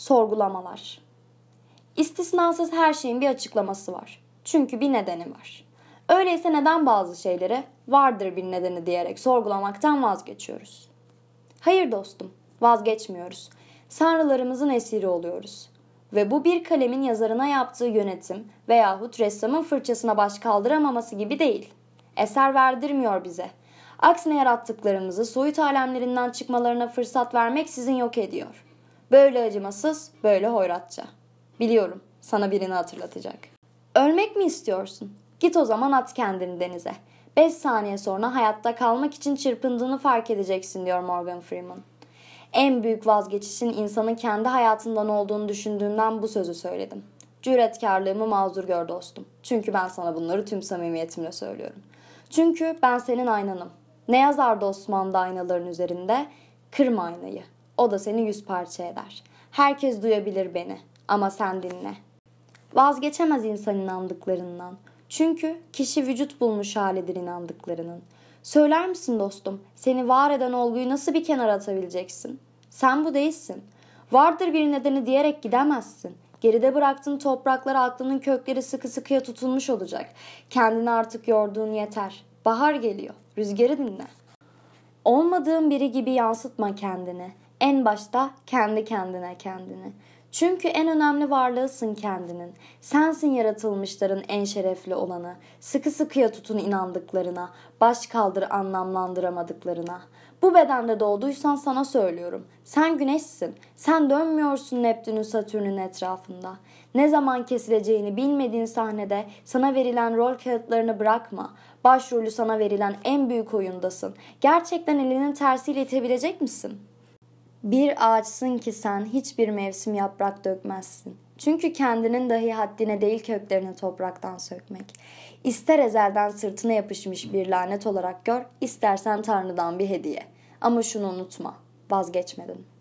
Sorgulamalar. İstisnasız her şeyin bir açıklaması var. Çünkü bir nedeni var. Öyleyse neden bazı şeyleri vardır bir nedeni diyerek sorgulamaktan vazgeçiyoruz? Hayır dostum, vazgeçmiyoruz. Sanrılarımızın esiri oluyoruz. Ve bu bir kalemin yazarına yaptığı yönetim veyahut ressamın fırçasına baş kaldıramaması gibi değil. Eser verdirmiyor bize. Aksine yarattıklarımızı soyut alemlerinden çıkmalarına fırsat vermek sizin yok ediyor. Böyle acımasız, böyle hoyratça. Biliyorum, sana birini hatırlatacak. Ölmek mi istiyorsun? Git o zaman at kendini denize. 5 saniye sonra hayatta kalmak için çırpındığını fark edeceksin diyor Morgan Freeman. En büyük vazgeçişin insanın kendi hayatından olduğunu düşündüğümden bu sözü söyledim. Cüretkarlığımı mazur gör dostum. Çünkü ben sana bunları tüm samimiyetimle söylüyorum. Çünkü ben senin aynanım. Ne yazardı Osmanlı aynaların üzerinde? Kırma aynayı. O da seni yüz parça eder. Herkes duyabilir beni ama sen dinle. Vazgeçemez insan inandıklarından. Çünkü kişi vücut bulmuş halidir inandıklarının. Söyler misin dostum, seni var eden olguyu nasıl bir kenara atabileceksin? Sen bu değilsin. Vardır bir nedeni diyerek gidemezsin. Geride bıraktığın topraklara aklının kökleri sıkı sıkıya tutulmuş olacak. Kendini artık yorduğun yeter. Bahar geliyor. Rüzgarı dinle. Olmadığın biri gibi yansıtma kendini. En başta kendi kendine kendini. Çünkü en önemli varlığısın kendinin. Sensin yaratılmışların en şerefli olanı. Sıkı sıkıya tutun inandıklarına. Baş kaldır anlamlandıramadıklarına. Bu bedende doğduysan sana söylüyorum. Sen güneşsin. Sen dönmüyorsun Neptün'ün Satürn'ün etrafında. Ne zaman kesileceğini bilmediğin sahnede sana verilen rol kağıtlarını bırakma. Başrolü sana verilen en büyük oyundasın. Gerçekten elinin tersiyle itebilecek misin?'' Bir ağaçsın ki sen hiçbir mevsim yaprak dökmezsin. Çünkü kendinin dahi haddine değil köklerini topraktan sökmek. İster ezelden sırtına yapışmış bir lanet olarak gör, istersen Tanrı'dan bir hediye. Ama şunu unutma, vazgeçmedin.''